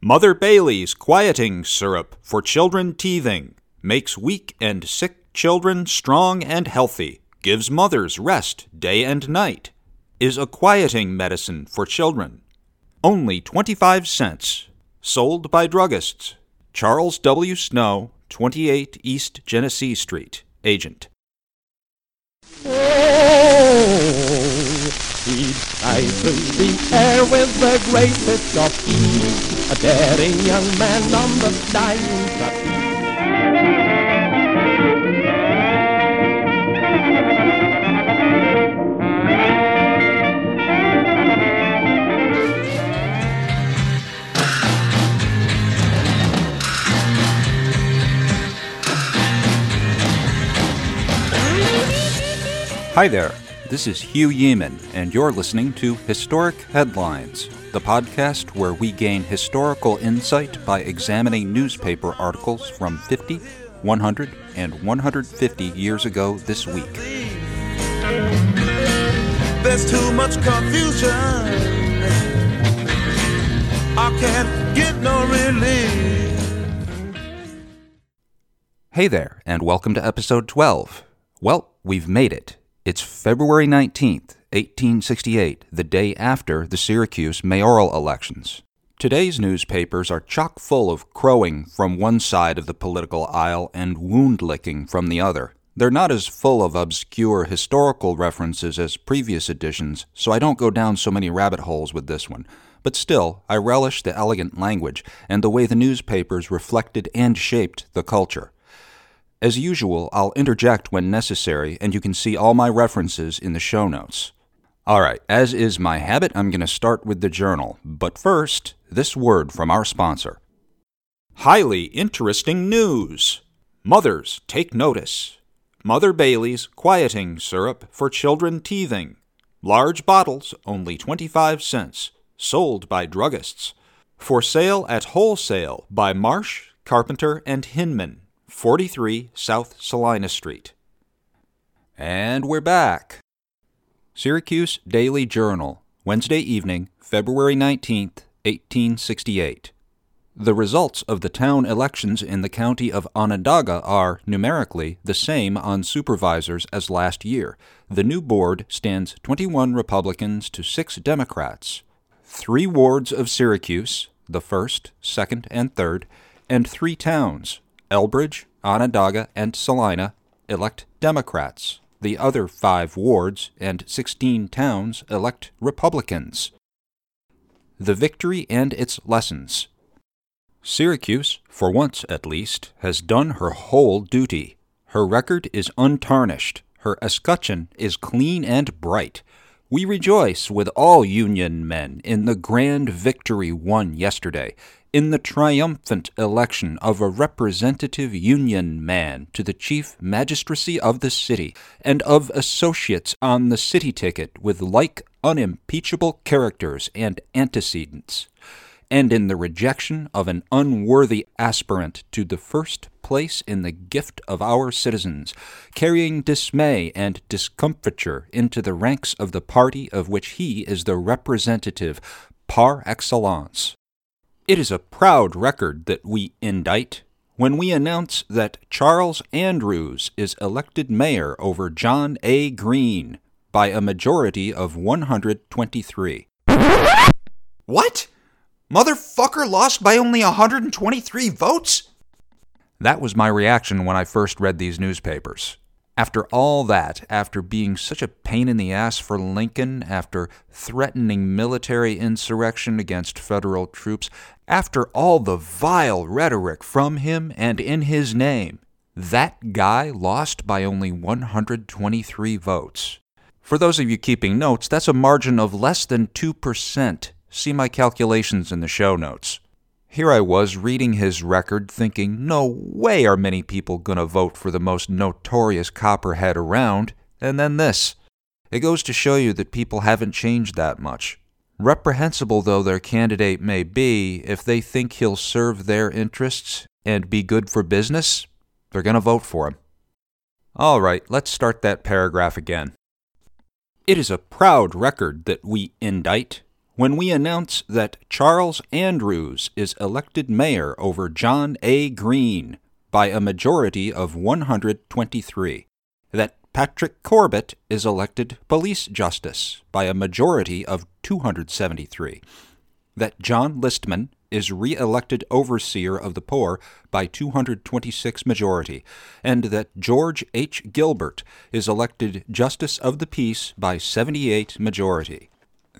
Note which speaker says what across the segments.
Speaker 1: Mother Bailey's quieting syrup for children teething makes weak and sick children strong and healthy, gives mothers rest day and night, is a quieting medicine for children. Only 25 cents. Sold by druggists. Charles W. Snow, 28 East Genesee Street, Agent. Oh.
Speaker 2: He'd fly through the air with the greatest of ease, a daring young man on the flying trapeze.
Speaker 1: Hi there. This is Hugh Yeaman, and you're listening to Historic Headlines, the podcast where we gain historical insight by examining newspaper articles from 50, 100, and 150 years ago this week.
Speaker 3: There's too much confusion. I can't get no relief.
Speaker 1: Hey there, and welcome to episode 12. Well, we've made it. It's February 19th, 1868, the day after the Syracuse mayoral elections. Today's newspapers are chock full of crowing from one side of the political aisle and wound licking from the other. They're not as full of obscure historical references as previous editions, so I don't go down so many rabbit holes with this one. But still, I relish the elegant language and the way the newspapers reflected and shaped the culture. As usual, I'll interject when necessary, and you can see all my references in the show notes. All right, as is my habit, I'm going to start with the journal. But first, this word from our sponsor. Highly interesting news! Mothers, take notice. Mother Bailey's quieting syrup for children teething. Large bottles, only 25 cents. Sold by druggists. For sale at wholesale by Marsh, Carpenter, and Hinman. 43 South Salina Street. And we're back. Syracuse Daily Journal, Wednesday evening, February 19th, 1868. The results of the town elections in the county of Onondaga are, numerically, the same on supervisors as last year. The new board stands 21 Republicans to 6 Democrats. Three wards of Syracuse, the first, second, and third, and three towns, Elbridge, Onondaga, and Salina, elect Democrats. The other five wards and 16 towns elect Republicans. The victory and its lessons. Syracuse, for once at least, has done her whole duty. Her record is untarnished. Her escutcheon is clean and bright. We rejoice with all Union men in the grand victory won yesterday, in the triumphant election of a representative Union man to the chief magistracy of the city, and of associates on the city ticket with like unimpeachable characters and antecedents, and in the rejection of an unworthy aspirant to the first place in the gift of our citizens, carrying dismay and discomfiture into the ranks of the party of which he is the representative par excellence. It is a proud record that we indite when we announce that Charles Andrews is elected mayor over John A. Green by a majority of 123.
Speaker 4: What? Motherfucker lost by only 123 votes?
Speaker 1: That was my reaction when I first read these newspapers. After all that, after being such a pain in the ass for Lincoln, after threatening military insurrection against federal troops, after all the vile rhetoric from him and in his name, that guy lost by only 123 votes. For those of you keeping notes, that's a margin of less than 2%. See my calculations in the show notes. Here I was reading his record, thinking, no way are many people going to vote for the most notorious copperhead around, and then this. It goes to show you that people haven't changed that much. Reprehensible though their candidate may be, if they think he'll serve their interests and be good for business, they're going to vote for him. All right, let's start that paragraph again. It is a proud record that we indite when we announce that Charles Andrews is elected mayor over John A. Green by a majority of 123, that Patrick Corbett is elected police justice by a majority of 273, that John Listman is re elected overseer of the poor by 226 majority, and that George H. Gilbert is elected justice of the peace by 78 majority.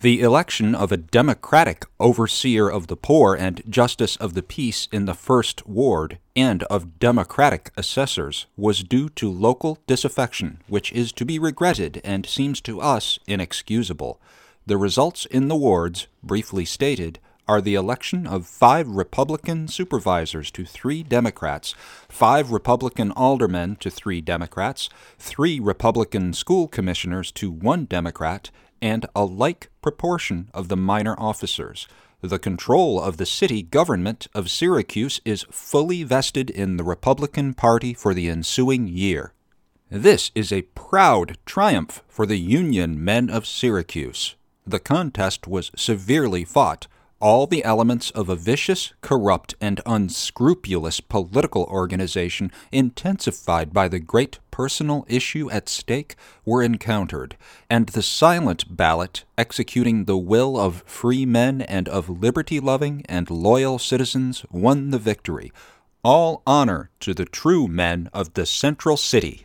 Speaker 1: The election of a Democratic overseer of the poor and justice of the peace in the First Ward and of Democratic assessors was due to local disaffection, which is to be regretted and seems to us inexcusable. The results in the wards, briefly stated, are the election of five Republican supervisors to three Democrats, five Republican aldermen to three Democrats, three Republican school commissioners to one Democrat, and a like proportion of the minor officers. The control of the city government of Syracuse is fully vested in the Republican Party for the ensuing year. This is a proud triumph for the Union men of Syracuse. The contest was severely fought all the elements of a vicious, corrupt, and unscrupulous political organization, intensified by the great personal issue at stake, were encountered, and the silent ballot, executing the will of free men and of liberty loving and loyal citizens, won the victory. All honor to the true men of the Central City.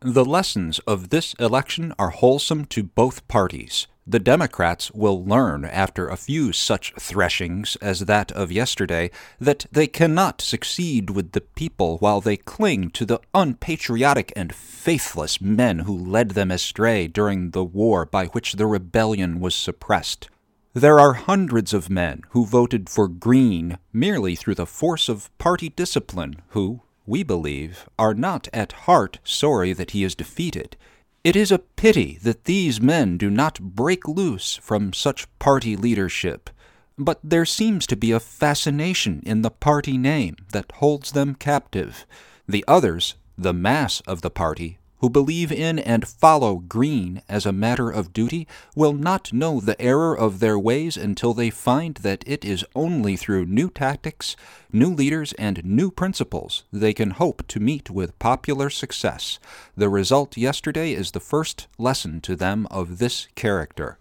Speaker 1: The lessons of this election are wholesome to both parties. The Democrats will learn after a few such threshings as that of yesterday that they cannot succeed with the people while they cling to the unpatriotic and faithless men who led them astray during the war by which the rebellion was suppressed. There are hundreds of men who voted for Green merely through the force of party discipline who, we believe, are not at heart sorry that he is defeated. It is a pity that these men do not break loose from such party leadership, but there seems to be a fascination in the party name that holds them captive. The others, the mass of the party, who believe in and follow Green as a matter of duty will not know the error of their ways until they find that it is only through new tactics, new leaders, and new principles they can hope to meet with popular success. The result yesterday is the first lesson to them of this character.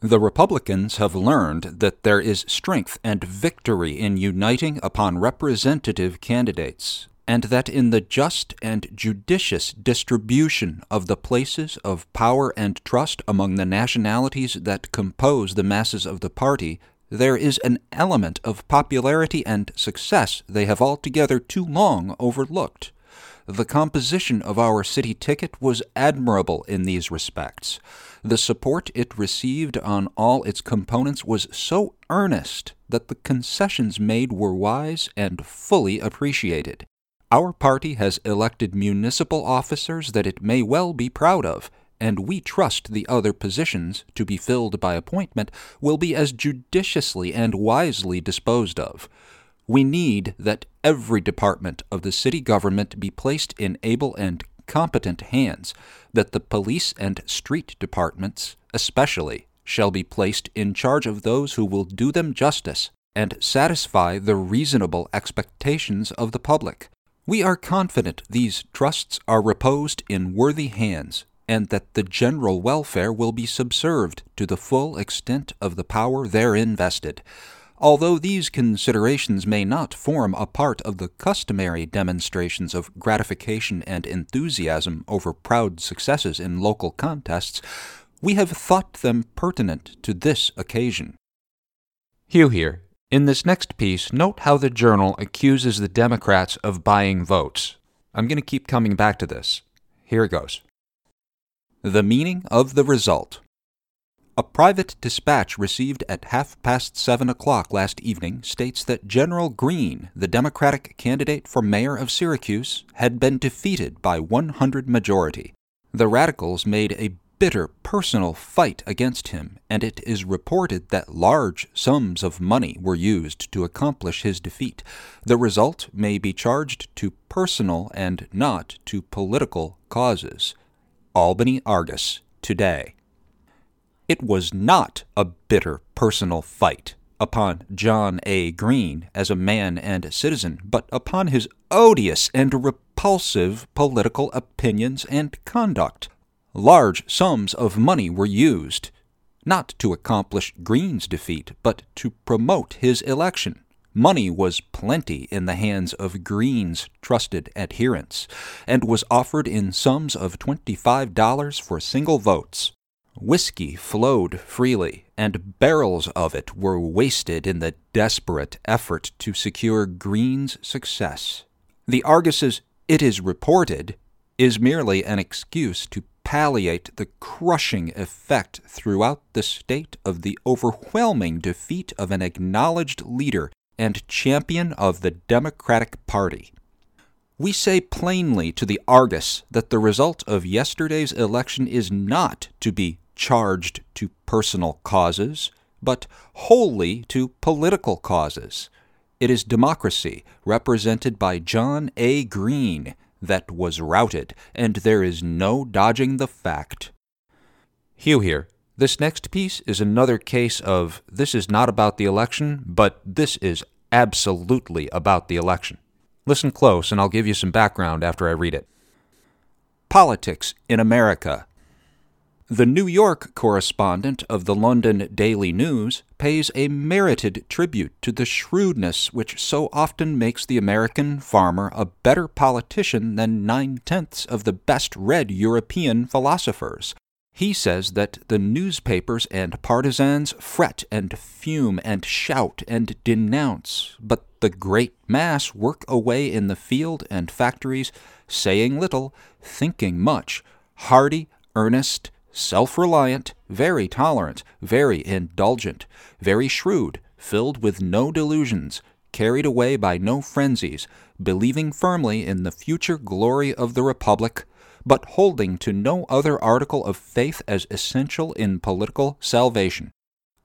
Speaker 1: The Republicans have learned that there is strength and victory in uniting upon representative candidates and that in the just and judicious distribution of the places of power and trust among the nationalities that compose the masses of the party, there is an element of popularity and success they have altogether too long overlooked. The composition of our city ticket was admirable in these respects. The support it received on all its components was so earnest that the concessions made were wise and fully appreciated. Our party has elected municipal officers that it may well be proud of, and we trust the other positions, to be filled by appointment, will be as judiciously and wisely disposed of. We need that every department of the city government be placed in able and competent hands, that the police and street departments, especially, shall be placed in charge of those who will do them justice and satisfy the reasonable expectations of the public. We are confident these trusts are reposed in worthy hands, and that the general welfare will be subserved to the full extent of the power therein vested. Although these considerations may not form a part of the customary demonstrations of gratification and enthusiasm over proud successes in local contests, we have thought them pertinent to this occasion. Hugh here in this next piece, note how the journal accuses the Democrats of buying votes. I'm going to keep coming back to this. Here it goes. The meaning of the result. A private dispatch received at half past seven o'clock last evening states that General Green, the Democratic candidate for mayor of Syracuse, had been defeated by 100 majority. The radicals made a bitter personal fight against him, and it is reported that large sums of money were used to accomplish his defeat. The result may be charged to personal and not to political causes. Albany Argus, today. It was not a bitter personal fight upon John A. Green as a man and citizen, but upon his odious and repulsive political opinions and conduct. Large sums of money were used, not to accomplish Green's defeat, but to promote his election. Money was plenty in the hands of Green's trusted adherents, and was offered in sums of $25 for single votes. Whiskey flowed freely, and barrels of it were wasted in the desperate effort to secure Green's success. The Argus's It is reported is merely an excuse to palliate the crushing effect throughout the state of the overwhelming defeat of an acknowledged leader and champion of the Democratic Party. We say plainly to the Argus that the result of yesterday's election is not to be charged to personal causes, but wholly to political causes. It is democracy, represented by John A. Green, that was routed, and there is no dodging the fact. Hugh here. This next piece is another case of this is not about the election, but this is absolutely about the election. Listen close, and I'll give you some background after I read it. Politics in America. The New York correspondent of the London Daily News pays a merited tribute to the shrewdness which so often makes the American farmer a better politician than nine tenths of the best read European philosophers. He says that the newspapers and partisans fret and fume and shout and denounce, but the great mass work away in the field and factories, saying little, thinking much, hardy, earnest, self reliant, very tolerant, very indulgent, very shrewd, filled with no delusions, carried away by no frenzies, believing firmly in the future glory of the Republic but holding to no other article of faith as essential in political salvation.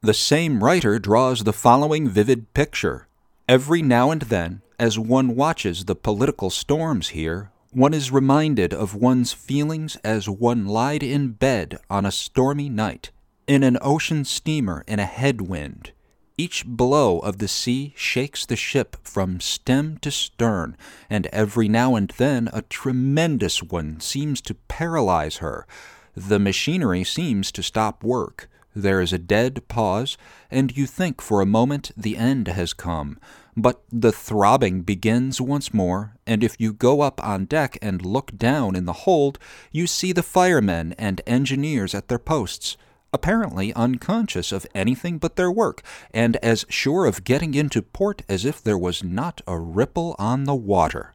Speaker 1: The same writer draws the following vivid picture. Every now and then, as one watches the political storms here, one is reminded of one's feelings as one lied in bed on a stormy night, in an ocean steamer in a headwind, each blow of the sea shakes the ship from stem to stern, and every now and then a tremendous one seems to paralyze her. The machinery seems to stop work. There is a dead pause, and you think for a moment the end has come. But the throbbing begins once more, and if you go up on deck and look down in the hold, you see the firemen and engineers at their posts apparently unconscious of anything but their work, and as sure of getting into port as if there was not a ripple on the water.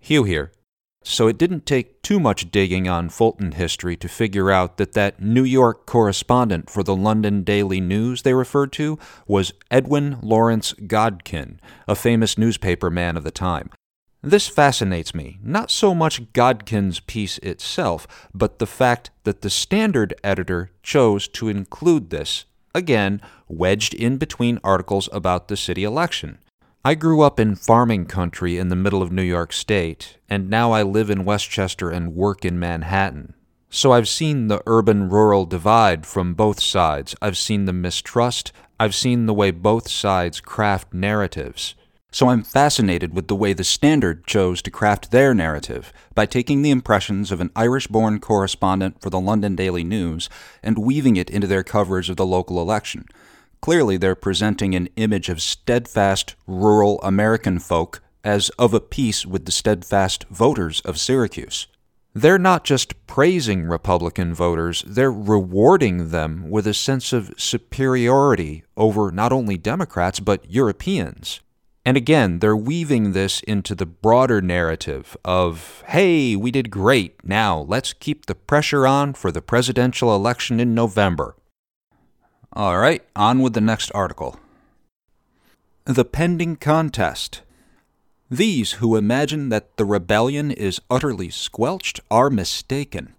Speaker 1: Hugh here. So it didn't take too much digging on Fulton history to figure out that that New York correspondent for the London Daily News they referred to was Edwin Lawrence Godkin, a famous newspaper man of the time. This fascinates me, not so much Godkin's piece itself, but the fact that the standard editor chose to include this, again, wedged in between articles about the city election. I grew up in farming country in the middle of New York State, and now I live in Westchester and work in Manhattan. So I've seen the urban rural divide from both sides. I've seen the mistrust. I've seen the way both sides craft narratives. So I'm fascinated with the way the Standard chose to craft their narrative by taking the impressions of an Irish born correspondent for the London Daily News and weaving it into their coverage of the local election. Clearly, they're presenting an image of steadfast rural American folk as of a piece with the steadfast voters of Syracuse. They're not just praising Republican voters, they're rewarding them with a sense of superiority over not only Democrats, but Europeans. And again, they're weaving this into the broader narrative of, hey, we did great. Now let's keep the pressure on for the presidential election in November. All right, on with the next article. The pending contest. These who imagine that the rebellion is utterly squelched are mistaken.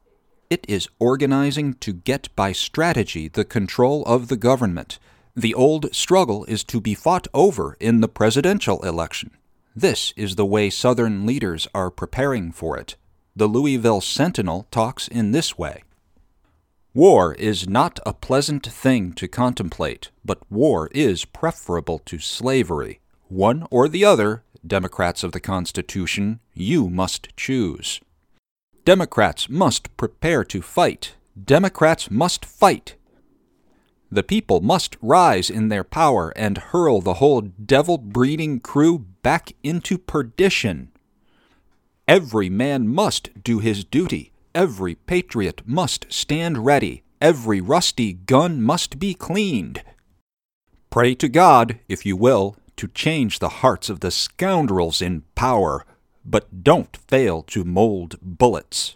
Speaker 1: It is organizing to get by strategy the control of the government the old struggle is to be fought over in the presidential election. This is the way Southern leaders are preparing for it. The Louisville Sentinel talks in this way War is not a pleasant thing to contemplate, but war is preferable to slavery. One or the other, Democrats of the Constitution, you must choose. Democrats must prepare to fight. Democrats must fight. The people must rise in their power and hurl the whole devil breeding crew back into perdition. Every man must do his duty. Every patriot must stand ready. Every rusty gun must be cleaned. Pray to God, if you will, to change the hearts of the scoundrels in power, but don't fail to mold bullets.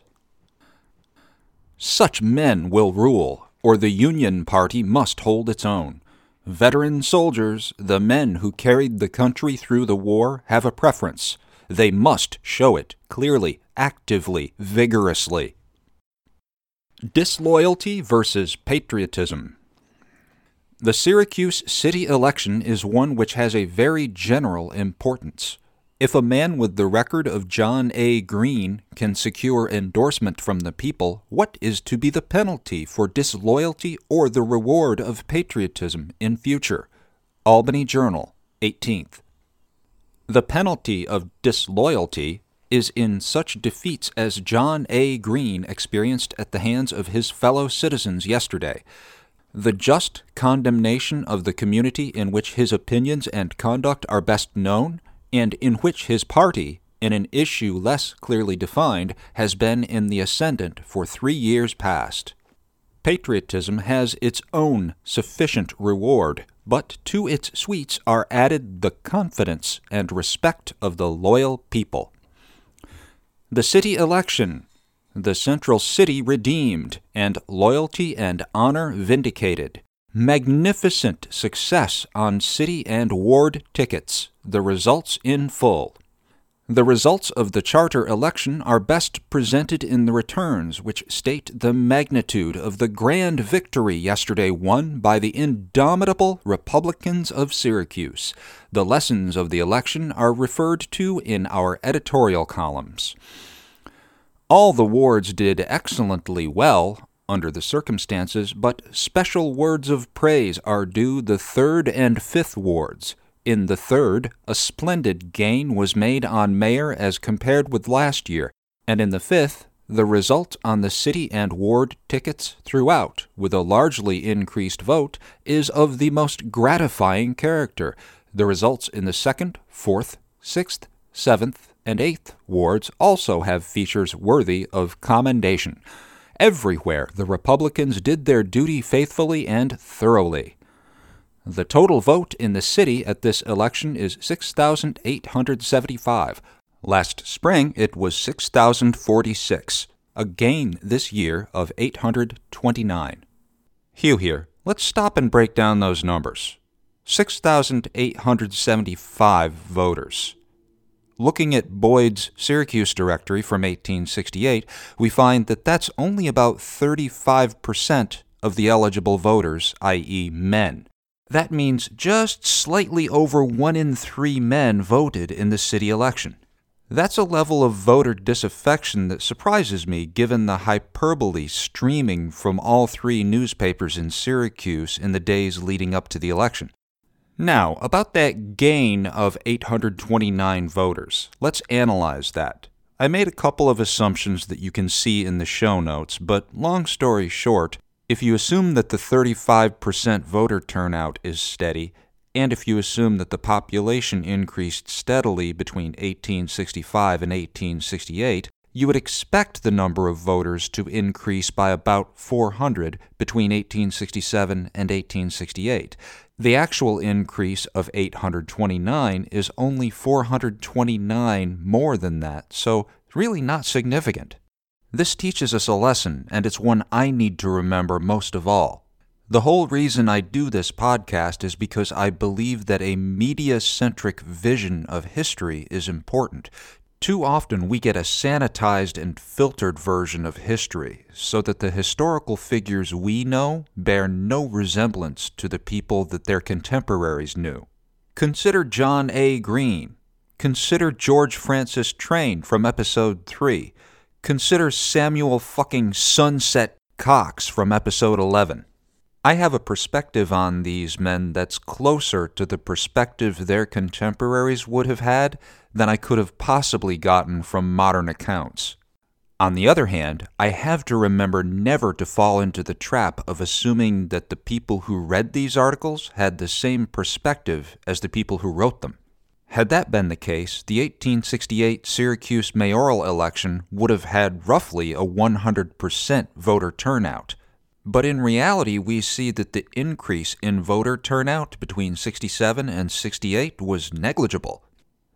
Speaker 1: Such men will rule, or the Union Party must hold its own. Veteran soldiers, the men who carried the country through the war, have a preference. They must show it clearly, actively, vigorously. Disloyalty versus patriotism. The Syracuse city election is one which has a very general importance. If a man with the record of John A. Green can secure endorsement from the people, what is to be the penalty for disloyalty or the reward of patriotism in future? Albany Journal, 18th. The penalty of disloyalty is in such defeats as John A. Green experienced at the hands of his fellow citizens yesterday. The just condemnation of the community in which his opinions and conduct are best known and in which his party, in an issue less clearly defined, has been in the ascendant for three years past. Patriotism has its own sufficient reward, but to its sweets are added the confidence and respect of the loyal people. The city election, the central city redeemed, and loyalty and honor vindicated magnificent success on city and ward tickets, the results in full. The results of the charter election are best presented in the returns, which state the magnitude of the grand victory yesterday won by the indomitable Republicans of Syracuse. The lessons of the election are referred to in our editorial columns. All the wards did excellently well, under the circumstances, but special words of praise are due the third and fifth wards. In the third, a splendid gain was made on mayor as compared with last year, and in the fifth, the result on the city and ward tickets throughout, with a largely increased vote, is of the most gratifying character. The results in the second, fourth, sixth, seventh, and eighth wards also have features worthy of commendation. Everywhere, the Republicans did their duty faithfully and thoroughly. The total vote in the city at this election is 6,875. Last spring, it was 6,046, a gain this year of 829. Hugh here. Let's stop and break down those numbers. 6,875 voters. Looking at Boyd's Syracuse directory from 1868, we find that that's only about 35% of the eligible voters, i.e., men. That means just slightly over one in three men voted in the city election. That's a level of voter disaffection that surprises me given the hyperbole streaming from all three newspapers in Syracuse in the days leading up to the election. Now, about that gain of 829 voters, let's analyze that. I made a couple of assumptions that you can see in the show notes, but long story short, if you assume that the 35% voter turnout is steady, and if you assume that the population increased steadily between 1865 and 1868, you would expect the number of voters to increase by about 400 between 1867 and 1868. The actual increase of 829 is only 429 more than that, so really not significant. This teaches us a lesson, and it's one I need to remember most of all. The whole reason I do this podcast is because I believe that a media centric vision of history is important too often we get a sanitized and filtered version of history, so that the historical figures we know bear no resemblance to the people that their contemporaries knew. Consider John A. Green. Consider George Francis Train from episode 3. Consider Samuel fucking Sunset Cox from episode 11. I have a perspective on these men that's closer to the perspective their contemporaries would have had than I could have possibly gotten from modern accounts. On the other hand, I have to remember never to fall into the trap of assuming that the people who read these articles had the same perspective as the people who wrote them. Had that been the case, the 1868 Syracuse mayoral election would have had roughly a 100% voter turnout. But in reality, we see that the increase in voter turnout between 67 and 68 was negligible.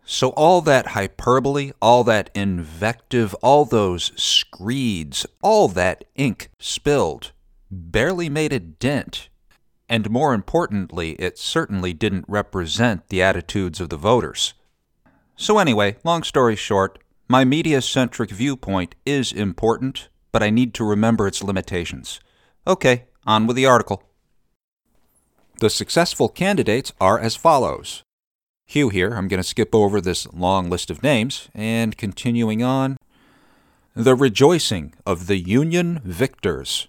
Speaker 1: So, all that hyperbole, all that invective, all those screeds, all that ink spilled barely made a dent. And more importantly, it certainly didn't represent the attitudes of the voters. So, anyway, long story short, my media centric viewpoint is important, but I need to remember its limitations. Okay, on with the article. The successful candidates are as follows Hugh here. I'm going to skip over this long list of names and continuing on. The rejoicing of the Union victors.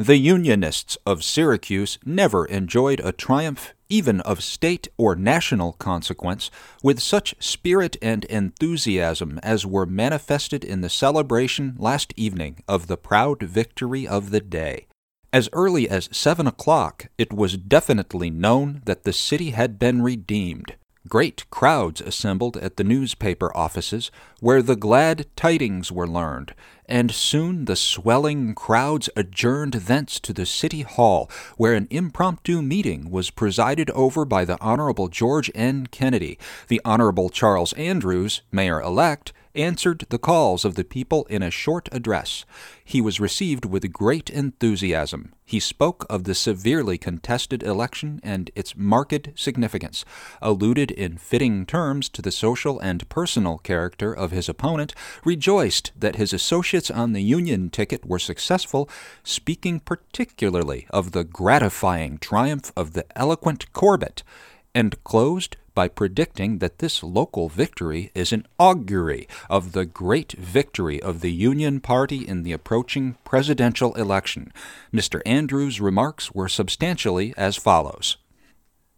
Speaker 1: The Unionists of Syracuse never enjoyed a triumph, even of state or national consequence, with such spirit and enthusiasm as were manifested in the celebration last evening of the proud victory of the day. As early as seven o'clock, it was definitely known that the city had been redeemed. Great crowds assembled at the newspaper offices, where the glad tidings were learned, and soon the swelling crowds adjourned thence to the city hall, where an impromptu meeting was presided over by the Honorable George N. Kennedy, the Honorable Charles Andrews, Mayor elect, answered the calls of the people in a short address. He was received with great enthusiasm. He spoke of the severely contested election and its marked significance, alluded in fitting terms to the social and personal character of his opponent, rejoiced that his associates on the Union ticket were successful, speaking particularly of the gratifying triumph of the eloquent Corbett, and closed by predicting that this local victory is an augury of the great victory of the Union Party in the approaching presidential election. Mr. Andrews' remarks were substantially as follows.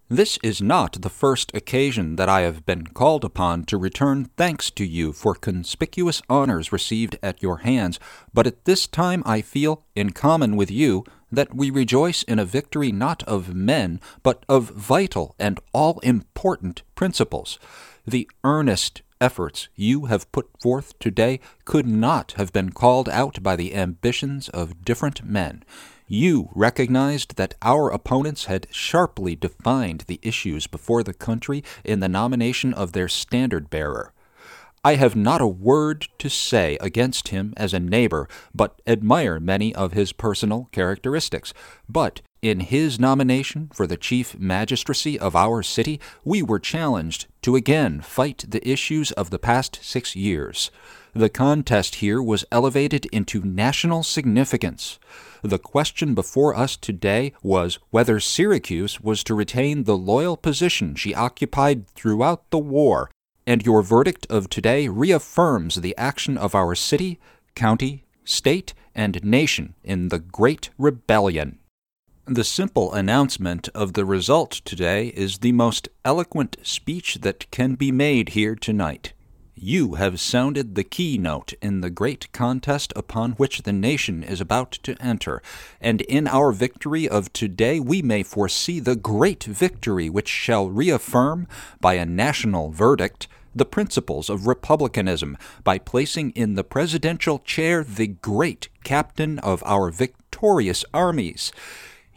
Speaker 1: This is not the first occasion that I have been called upon to return thanks to you for conspicuous honors received at your hands, but at this time I feel, in common with you, that we rejoice in a victory not of men, but of vital and all important principles. The earnest efforts you have put forth today could not have been called out by the ambitions of different men. You recognized that our opponents had sharply defined the issues before the country in the nomination of their standard bearer. I have not a word to say against him as a neighbor, but admire many of his personal characteristics. But in his nomination for the chief magistracy of our city, we were challenged to again fight the issues of the past six years. The contest here was elevated into national significance. The question before us today was whether Syracuse was to retain the loyal position she occupied throughout the war and your verdict of today reaffirms the action of our city, county, state, and nation in the Great Rebellion. The simple announcement of the result today is the most eloquent speech that can be made here tonight. You have sounded the keynote in the great contest upon which the nation is about to enter, and in our victory of today we may foresee the great victory which shall reaffirm, by a national verdict, the principles of republicanism by placing in the presidential chair the great captain of our victorious armies.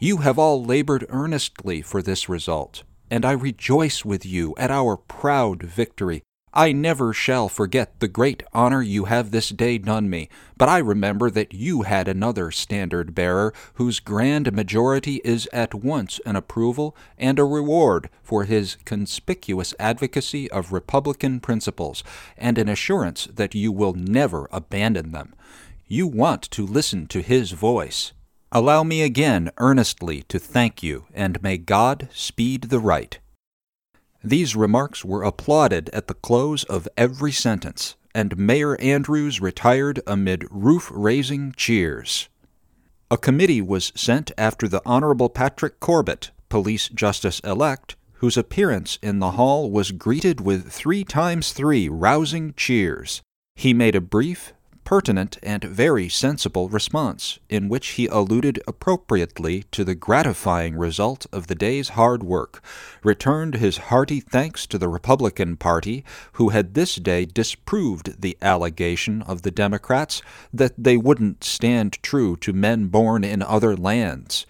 Speaker 1: You have all labored earnestly for this result, and I rejoice with you at our proud victory. I never shall forget the great honor you have this day done me, but I remember that you had another standard bearer whose grand majority is at once an approval and a reward for his conspicuous advocacy of Republican principles, and an assurance that you will never abandon them. You want to listen to his voice. Allow me again earnestly to thank you, and may God speed the right. These remarks were applauded at the close of every sentence, and Mayor Andrews retired amid roof raising cheers. A committee was sent after the Honorable Patrick Corbett, police justice elect, whose appearance in the hall was greeted with three times three rousing cheers. He made a brief, pertinent, and very sensible response, in which he alluded appropriately to the gratifying result of the day's hard work, returned his hearty thanks to the Republican Party, who had this day disproved the allegation of the Democrats that they wouldn't stand true to men born in other lands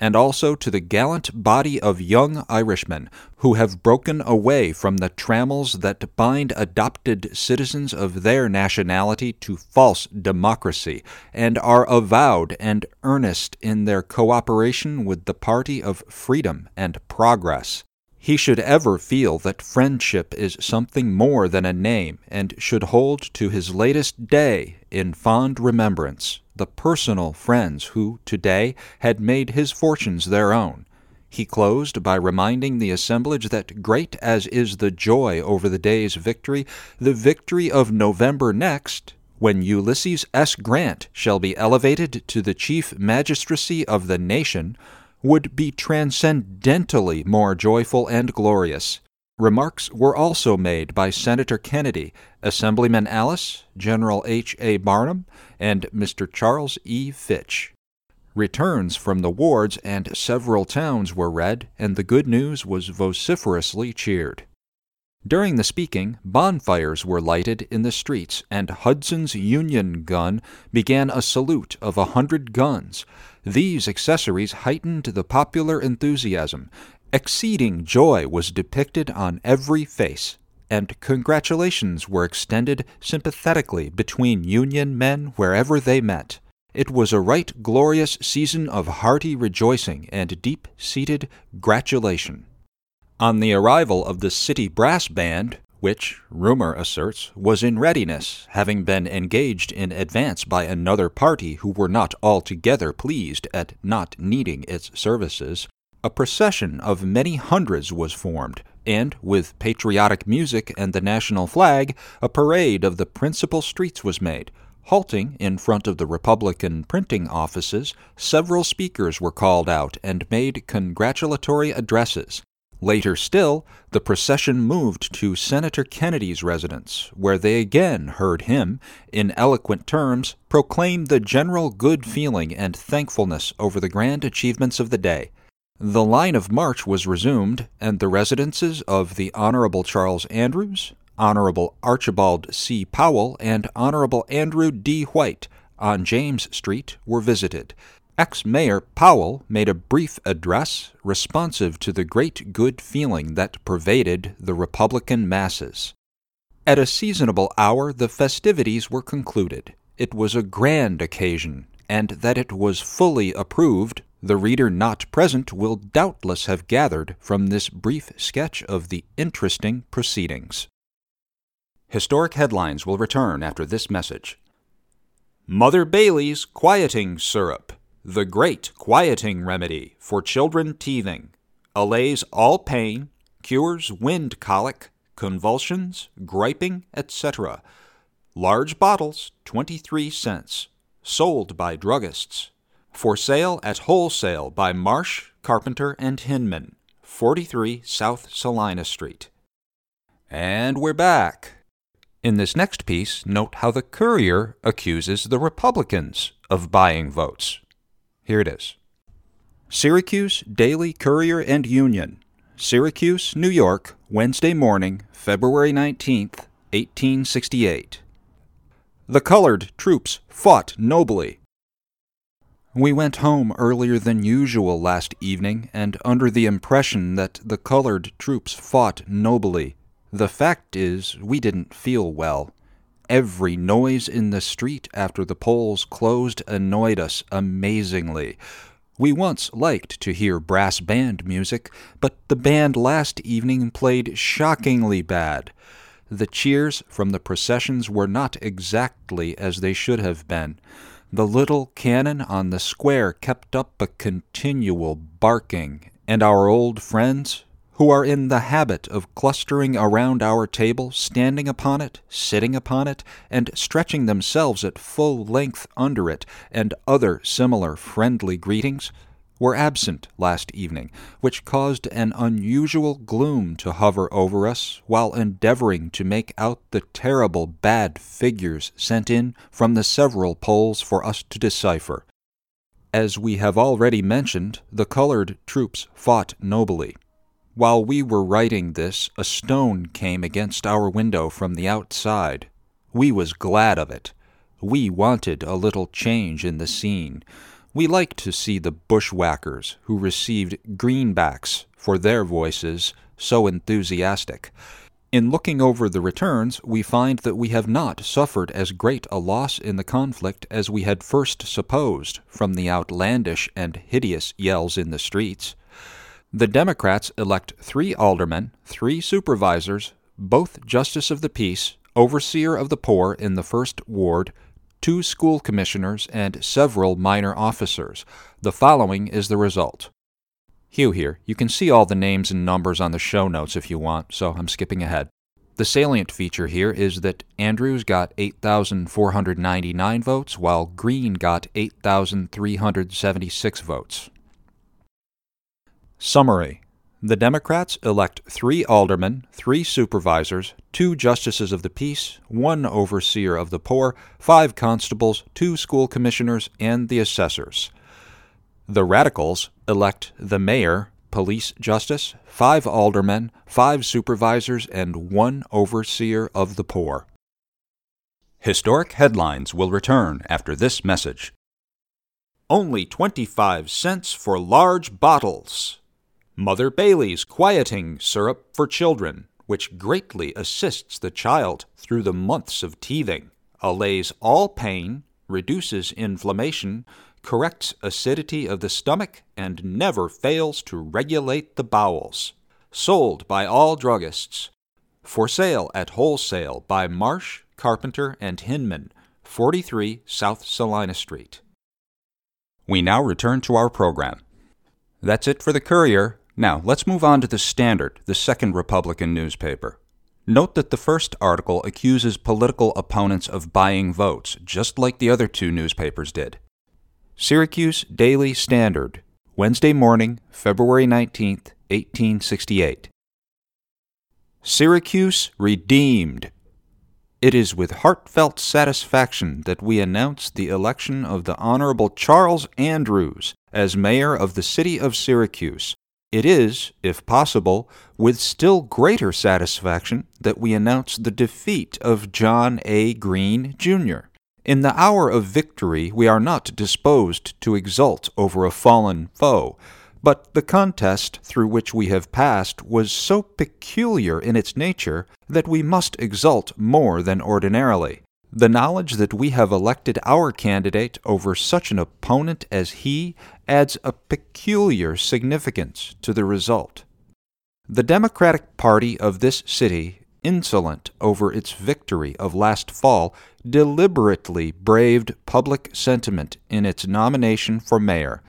Speaker 1: and also to the gallant body of young Irishmen who have broken away from the trammels that bind adopted citizens of their nationality to false democracy, and are avowed and earnest in their cooperation with the party of freedom and progress. He should ever feel that friendship is something more than a name, and should hold to his latest day in fond remembrance the personal friends who, today, had made his fortunes their own. He closed by reminding the assemblage that great as is the joy over the day's victory, the victory of November next, when Ulysses S. Grant shall be elevated to the chief magistracy of the nation, would be transcendently more joyful and glorious. Remarks were also made by Senator Kennedy, Assemblyman Alice, General H. A. Barnum, and Mr. Charles E. Fitch. Returns from the wards and several towns were read, and the good news was vociferously cheered. During the speaking, bonfires were lighted in the streets, and Hudson's Union gun began a salute of a hundred guns. These accessories heightened the popular enthusiasm, Exceeding joy was depicted on every face, and congratulations were extended sympathetically between Union men wherever they met. It was a right glorious season of hearty rejoicing and deep seated gratulation. On the arrival of the city brass band, which, rumor asserts, was in readiness, having been engaged in advance by another party who were not altogether pleased at not needing its services, a procession of many hundreds was formed, and, with patriotic music and the national flag, a parade of the principal streets was made. Halting in front of the Republican printing offices, several speakers were called out and made congratulatory addresses. Later still, the procession moved to Senator Kennedy's residence, where they again heard him, in eloquent terms, proclaim the general good feeling and thankfulness over the grand achievements of the day. The line of march was resumed, and the residences of the Honorable Charles Andrews, Honorable Archibald C. Powell, and Honorable Andrew D. White on James Street were visited. Ex Mayor Powell made a brief address responsive to the great good feeling that pervaded the Republican masses. At a seasonable hour, the festivities were concluded. It was a grand occasion, and that it was fully approved the reader not present will doubtless have gathered from this brief sketch of the interesting proceedings. Historic headlines will return after this message. Mother Bailey's Quieting Syrup, the great quieting remedy for children teething, allays all pain, cures wind colic, convulsions, griping, etc. Large bottles, 23 cents. Sold by druggists. For sale at wholesale by Marsh, Carpenter, and Hinman, 43 South Salina Street. And we're back. In this next piece, note how the Courier accuses the Republicans of buying votes. Here it is Syracuse Daily Courier and Union, Syracuse, New York, Wednesday morning, February 19th, 1868. The colored troops fought nobly we went home earlier than usual last evening, and under the impression that the colored troops fought nobly. The fact is, we didn't feel well. Every noise in the street after the polls closed annoyed us amazingly. We once liked to hear brass band music, but the band last evening played shockingly bad. The cheers from the processions were not exactly as they should have been. The little cannon on the square kept up a continual barking, and our old friends, who are in the habit of clustering around our table, standing upon it, sitting upon it, and stretching themselves at full length under it, and other similar friendly greetings, were absent last evening, which caused an unusual gloom to hover over us while endeavoring to make out the terrible bad figures sent in from the several polls for us to decipher. As we have already mentioned, the colored troops fought nobly. While we were writing this, a stone came against our window from the outside. We was glad of it. We wanted a little change in the scene. We liked to see the bushwhackers who received greenbacks for their voices so enthusiastic. In looking over the returns, we find that we have not suffered as great a loss in the conflict as we had first supposed from the outlandish and hideous yells in the streets. The Democrats elect three aldermen, three supervisors, both justice of the peace, overseer of the poor in the first ward, two school commissioners, and several minor officers. The following is the result. Hugh here. You can see all the names and numbers on the show notes if you want, so I'm skipping ahead. The salient feature here is that Andrews got 8,499 votes, while Green got 8,376 votes. Summary The Democrats elect three aldermen, three supervisors, two justices of the peace, one overseer of the poor, five constables, two school commissioners, and the assessors. The Radicals elect the mayor, police justice, five aldermen, five supervisors, and one overseer of the poor. Historic headlines will return after this message. Only 25 cents for large bottles. Mother Bailey's quieting syrup for children, which greatly assists the child through the months of teething, allays all pain, reduces inflammation, corrects acidity of the stomach, and never fails to regulate the bowels. Sold by all druggists. For sale at wholesale by Marsh, Carpenter, and Hinman, 43 South Salina Street. We now return to our program. That's it for the Courier. Now, let's move on to the Standard, the second Republican newspaper. Note that the first article accuses political opponents of buying votes, just like the other two newspapers did. Syracuse Daily Standard, Wednesday morning, February 19th, 1868. Syracuse redeemed. It is with heartfelt satisfaction that we announce the election of the Honorable Charles Andrews as mayor of the city of Syracuse. It is, if possible, with still greater satisfaction that we announce the defeat of John A. Green, Jr. In the hour of victory, we are not disposed to exult over a fallen foe, but the contest through which we have passed was so peculiar in its nature that we must exult more than ordinarily. The knowledge that we have elected our candidate over such an opponent as he adds a peculiar significance to the result. The Democratic Party of this city, insolent over its victory of last fall, deliberately braved public sentiment in its nomination for mayor.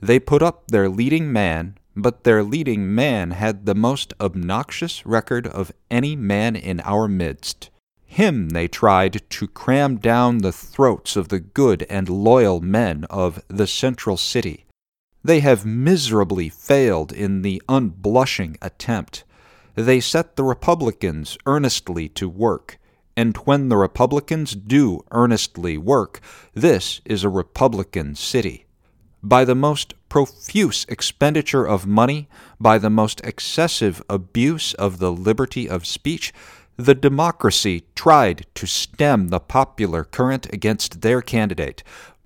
Speaker 1: They put up their leading man, but their leading man had the most obnoxious record of any man in our midst. Him they tried to cram down the throats of the good and loyal men of the central city. They have miserably failed in the unblushing attempt. They set the Republicans earnestly to work, and when the Republicans do earnestly work, this is a Republican city. By the most profuse expenditure of money, by the most excessive abuse of the liberty of speech, the democracy tried to stem the popular current against their candidate,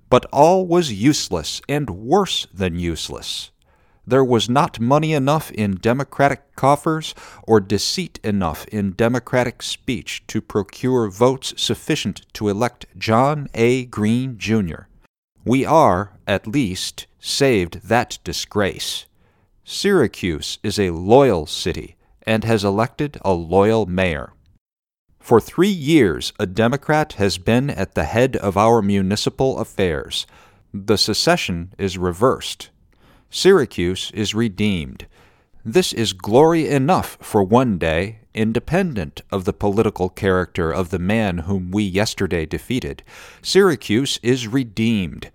Speaker 1: but all was useless and worse than useless. There was not money enough in democratic coffers or deceit enough in democratic speech to procure votes sufficient to elect John A. Green, Jr. We are, at least, saved that disgrace. Syracuse is a loyal city and has elected a loyal mayor. For three years, a Democrat has been at the head of our municipal affairs. The secession is reversed. Syracuse is redeemed. This is glory enough for one day, independent of the political character of the man whom we yesterday defeated. Syracuse is redeemed.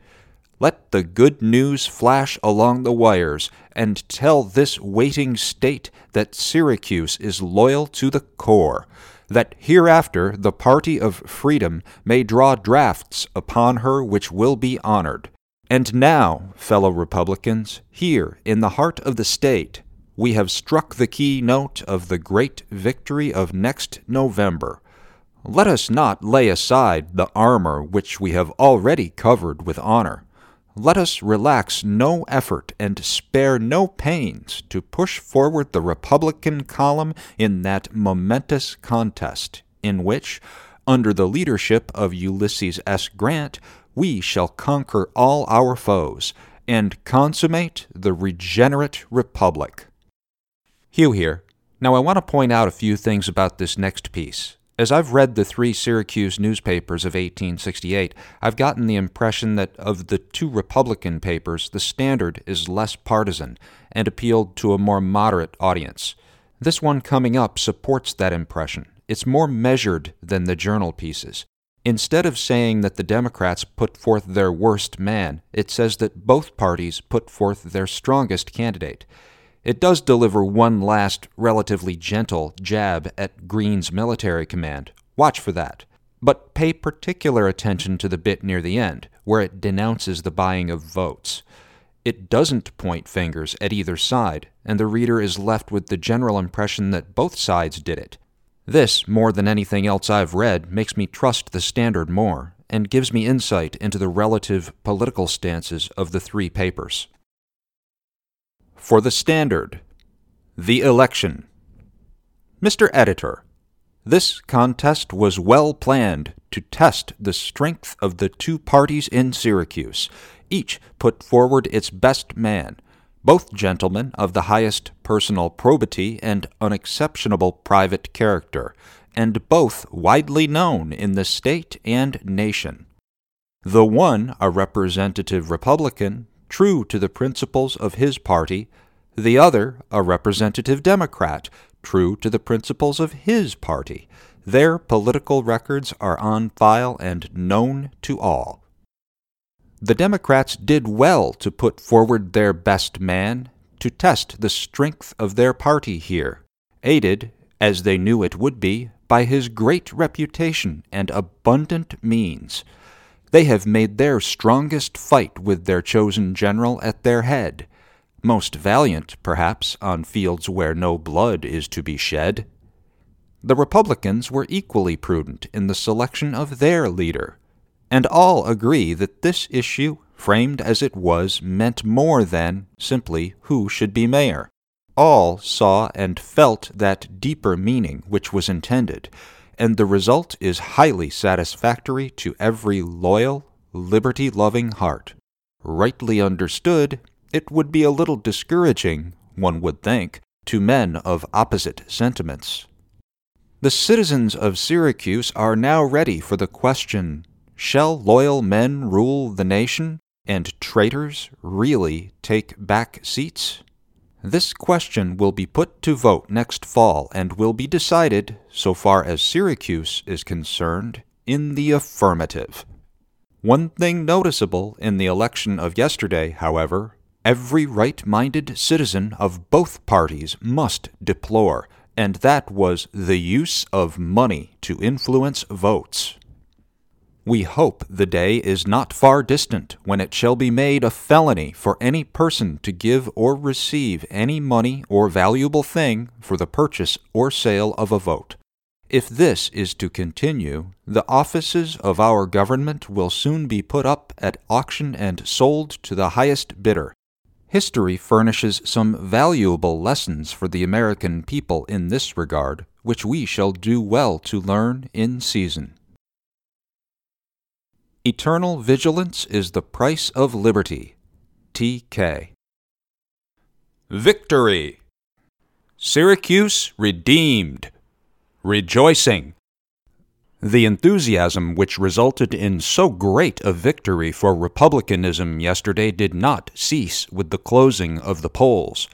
Speaker 1: Let the good news flash along the wires and tell this waiting state that Syracuse is loyal to the core, that hereafter the party of freedom may draw drafts upon her which will be honored. And now, fellow Republicans, here in the heart of the state, we have struck the key note of the great victory of next November. Let us not lay aside the armor which we have already covered with honor. Let us relax no effort and spare no pains to push forward the Republican column in that momentous contest, in which, under the leadership of Ulysses S. Grant, we shall conquer all our foes and consummate the regenerate republic. Hugh here. Now, I want to point out a few things about this next piece. As I've read the three Syracuse newspapers of 1868, I've gotten the impression that of the two Republican papers, the Standard is less partisan and appealed to a more moderate audience. This one coming up supports that impression. It's more measured than the journal pieces. Instead of saying that the Democrats put forth their worst man, it says that both parties put forth their strongest candidate. It does deliver one last, relatively gentle jab at Green's military command. Watch for that. But pay particular attention to the bit near the end, where it denounces the buying of votes. It doesn't point fingers at either side, and the reader is left with the general impression that both sides did it. This, more than anything else I've read, makes me trust the Standard more, and gives me insight into the relative political stances of the three papers. For the Standard, the election. Mr. Editor, this contest was well planned to test the strength of the two parties in Syracuse. Each put forward its best man, both gentlemen of the highest personal probity and unexceptionable private character, and both widely known in the state and nation. The one a representative Republican, true to the principles of his party, the other a representative Democrat, true to the principles of his party. Their political records are on file and known to all. The Democrats did well to put forward their best man to test the strength of their party here, aided, as they knew it would be, by his great reputation and abundant means. They have made their strongest fight with their chosen general at their head, most valiant, perhaps, on fields where no blood is to be shed. The Republicans were equally prudent in the selection of their leader, and all agree that this issue, framed as it was, meant more than simply who should be mayor. All saw and felt that deeper meaning which was intended, and the result is highly satisfactory to every loyal, liberty loving heart. Rightly understood, it would be a little discouraging, one would think, to men of opposite sentiments. The citizens of Syracuse are now ready for the question Shall loyal men rule the nation, and traitors really take back seats? This question will be put to vote next fall and will be decided, so far as Syracuse is concerned, in the affirmative. One thing noticeable in the election of yesterday, however, every right minded citizen of both parties must deplore, and that was the use of money to influence votes. We hope the day is not far distant when it shall be made a felony for any person to give or receive any money or valuable thing for the purchase or sale of a vote. If this is to continue, the offices of our government will soon be put up at auction and sold to the highest bidder. History furnishes some valuable lessons for the American people in this regard, which we shall do well to learn in season. Eternal vigilance is the price of liberty. T.K. Victory! Syracuse redeemed! Rejoicing! The enthusiasm which resulted in so great a victory for republicanism yesterday did not cease with the closing of the polls.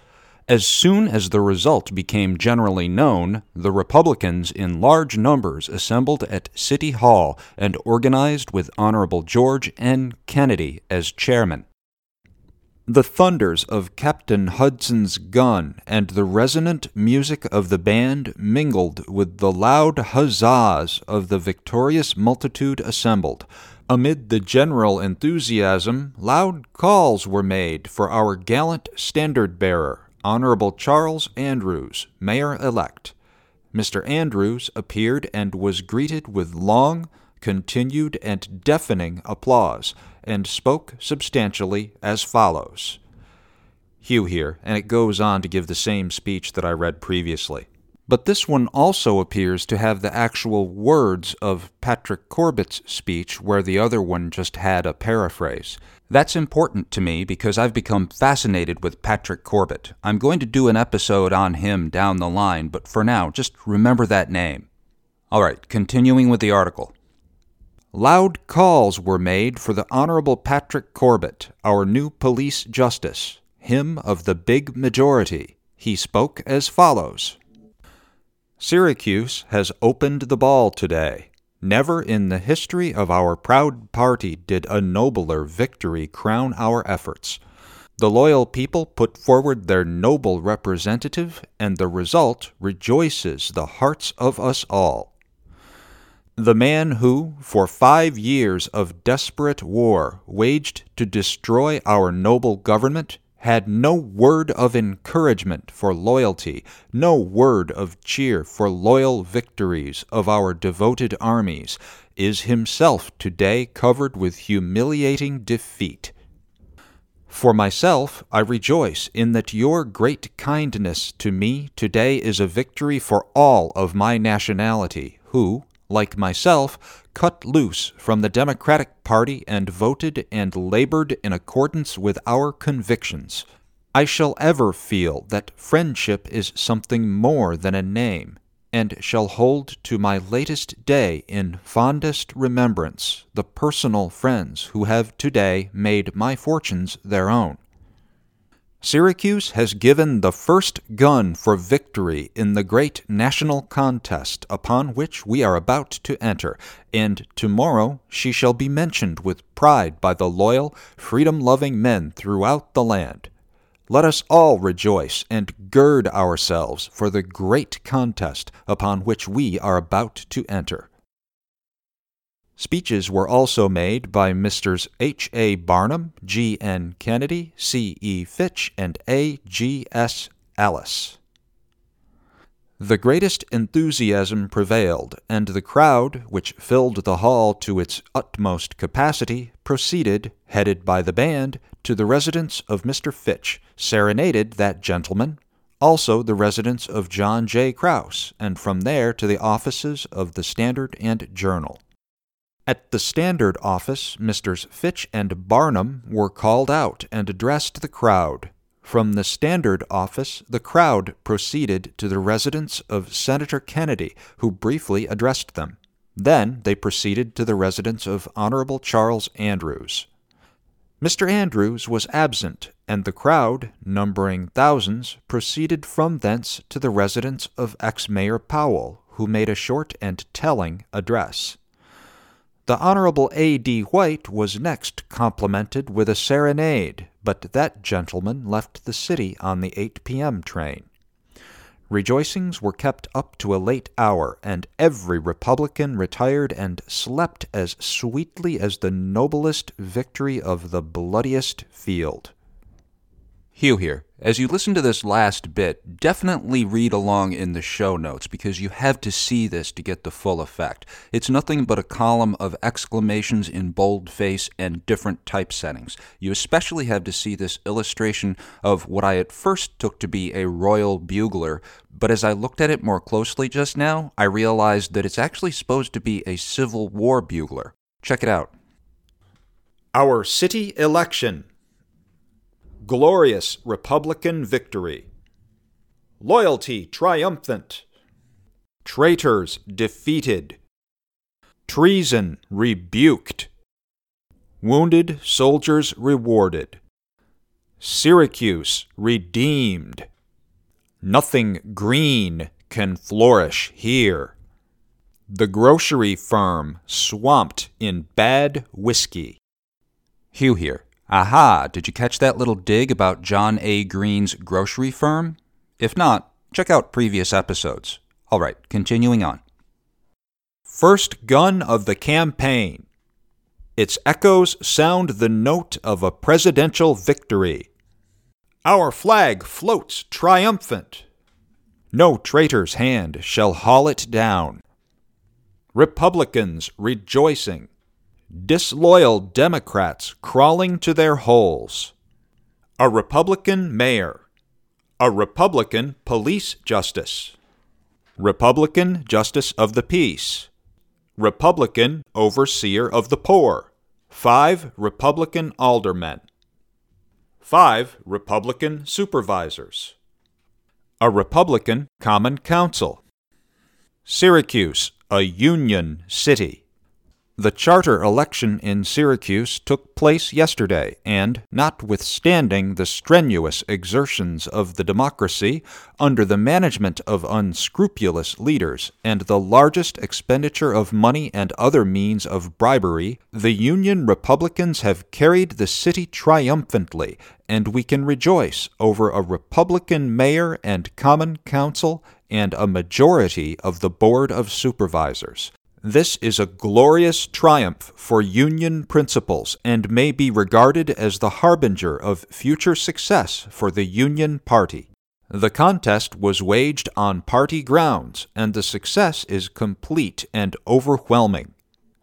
Speaker 1: As soon as the result became generally known, the Republicans in large numbers assembled at City Hall and organized with Honorable George N. Kennedy as chairman. The thunders of Captain Hudson's gun and the resonant music of the band mingled with the loud huzzas of the victorious multitude assembled. Amid the general enthusiasm, loud calls were made for our gallant standard bearer, Honorable Charles Andrews, Mayor elect. Mr. Andrews appeared and was greeted with long, continued, and deafening applause, and spoke substantially as follows. Hugh here, and it goes on to give the same speech that I read previously. But this one also appears to have the actual words of Patrick Corbett's speech, where the other one just had a paraphrase. That's important to me because I've become fascinated with Patrick Corbett. I'm going to do an episode on him down the line, but for now, just remember that name. All right, continuing with the article. Loud calls were made for the Honorable Patrick Corbett, our new police justice, him of the big majority. He spoke as follows Syracuse has opened the ball today. Never in the history of our proud party did a nobler victory crown our efforts. The loyal people put forward their noble representative, and the result rejoices the hearts of us all. The man who, for five years of desperate war, waged to destroy our noble government, had no word of encouragement for loyalty, no word of cheer for loyal victories of our devoted armies, is himself today covered with humiliating defeat. For myself, I rejoice in that your great kindness to me today is a victory for all of my nationality, who, like myself, cut loose from the Democratic Party and voted and labored in accordance with our convictions. I shall ever feel that friendship is something more than a name, and shall hold to my latest day in fondest remembrance the personal friends who have today made my fortunes their own. Syracuse has given the first gun for victory in the great national contest upon which we are about to enter, and tomorrow she shall be mentioned with pride by the loyal, freedom loving men throughout the land. Let us all rejoice and gird ourselves for the great contest upon which we are about to enter. Speeches were also made by Messrs. H. A. Barnum, G. N. Kennedy, C. E. Fitch, and A. G. S. Ellis. The greatest enthusiasm prevailed, and the crowd, which filled the hall to its utmost capacity, proceeded, headed by the band, to the residence of Mr. Fitch, serenaded that gentleman, also the residence of John J. Krause, and from there to the offices of the Standard and Journal. At the Standard office, Messrs. Fitch and Barnum were called out and addressed the crowd. From the Standard office, the crowd proceeded to the residence of Senator Kennedy, who briefly addressed them. Then they proceeded to the residence of Honorable Charles Andrews. Mr. Andrews was absent, and the crowd, numbering thousands, proceeded from thence to the residence of ex Mayor Powell, who made a short and telling address. The Honorable A. D. White was next complimented with a serenade, but that gentleman left the city on the 8 p.m. train. Rejoicings were kept up to a late hour, and every Republican retired and slept as sweetly as the noblest victory of the bloodiest field. Hugh here. As you listen to this last bit, definitely read along in the show notes because you have to see this to get the full effect. It's nothing but a column of exclamations in boldface and different typesettings. You especially have to see this illustration of what I at first took to be a royal bugler, but as I looked at it more closely just now, I realized that it's actually supposed to be a Civil War bugler. Check it out. Our city election glorious Republican victory. Loyalty triumphant. Traitors defeated. Treason rebuked. Wounded soldiers rewarded. Syracuse redeemed. Nothing green can flourish here. The grocery firm swamped in bad whiskey.
Speaker 5: Hugh here. Aha, did you catch that little dig about John A. Green's grocery firm? If not, check out previous episodes. All right, continuing on.
Speaker 1: First gun of the campaign. Its echoes sound the note of a presidential victory. Our flag floats triumphant. No traitor's hand shall haul it down. Republicans rejoicing. Disloyal Democrats crawling to their holes. A Republican mayor. A Republican police justice. Republican justice of the peace. Republican overseer of the poor. Five Republican aldermen. Five Republican supervisors. A Republican common council. Syracuse, a union city. The charter election in Syracuse took place yesterday, and, notwithstanding the strenuous exertions of the democracy under the management of unscrupulous leaders and the largest expenditure of money and other means of bribery, the Union Republicans have carried the city triumphantly, and we can rejoice over a Republican mayor and common council and a majority of the Board of Supervisors. This is a glorious triumph for Union principles and may be regarded as the harbinger of future success for the Union Party. The contest was waged on party grounds, and the success is complete and overwhelming.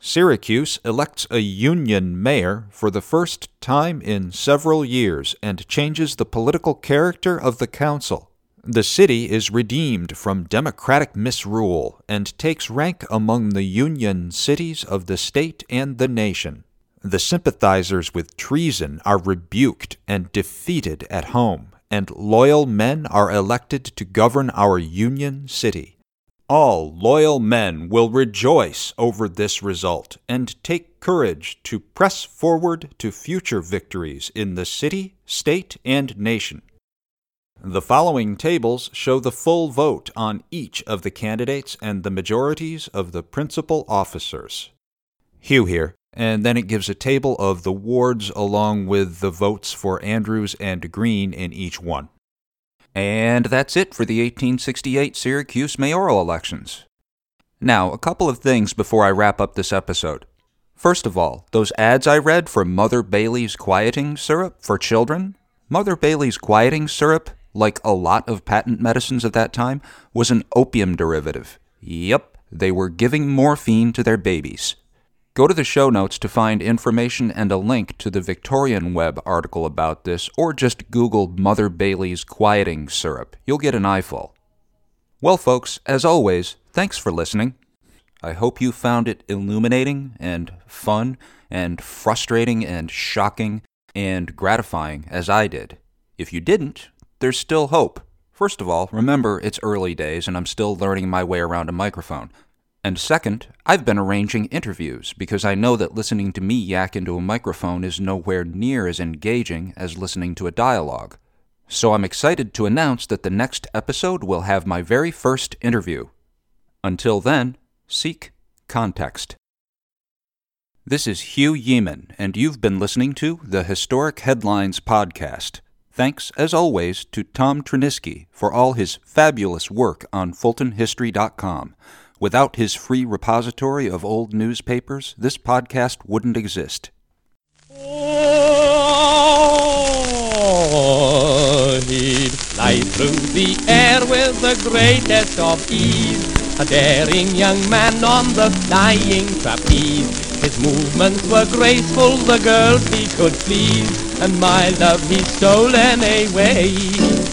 Speaker 1: Syracuse elects a Union mayor for the first time in several years and changes the political character of the council. The city is redeemed from democratic misrule and takes rank among the Union cities of the state and the nation. The sympathizers with treason are rebuked and defeated at home, and loyal men are elected to govern our Union city. All loyal men will rejoice over this result and take courage to press forward to future victories in the city, state, and nation. The following tables show the full vote on each of the candidates and the majorities of the principal officers. Hugh here, and then it gives a table of the wards along with the votes for Andrews and Green in each one.
Speaker 5: And that's it for the 1868 Syracuse mayoral elections. Now, a couple of things before I wrap up this episode. First of all, those ads I read for Mother Bailey's quieting syrup for children, Mother Bailey's quieting syrup, like a lot of patent medicines at that time, was an opium derivative. Yep, they were giving morphine to their babies. Go to the show notes to find information and a link to the Victorian Web article about this, or just Google Mother Bailey's quieting syrup. You'll get an eyeful. Well, folks, as always, thanks for listening. I hope you found it illuminating and fun and frustrating and shocking and gratifying as I did. If you didn't, there's still hope. First of all, remember it's early days and I'm still learning my way around a microphone. And second, I've been arranging interviews because I know that listening to me yak into a microphone is nowhere near as engaging as listening to a dialogue. So I'm excited to announce that the next episode will have my very first interview. Until then, seek context. This is Hugh Yeaman, and you've been listening to the Historic Headlines Podcast. Thanks, as always, to Tom Tryniski for all his fabulous work on FultonHistory.com. Without his free repository of old newspapers, this podcast wouldn't exist.
Speaker 2: Oh, he'd fly through the air with the greatest of ease. A daring young man on the flying trapeze. His movements were graceful, the girls he could please, and my love he stolen away.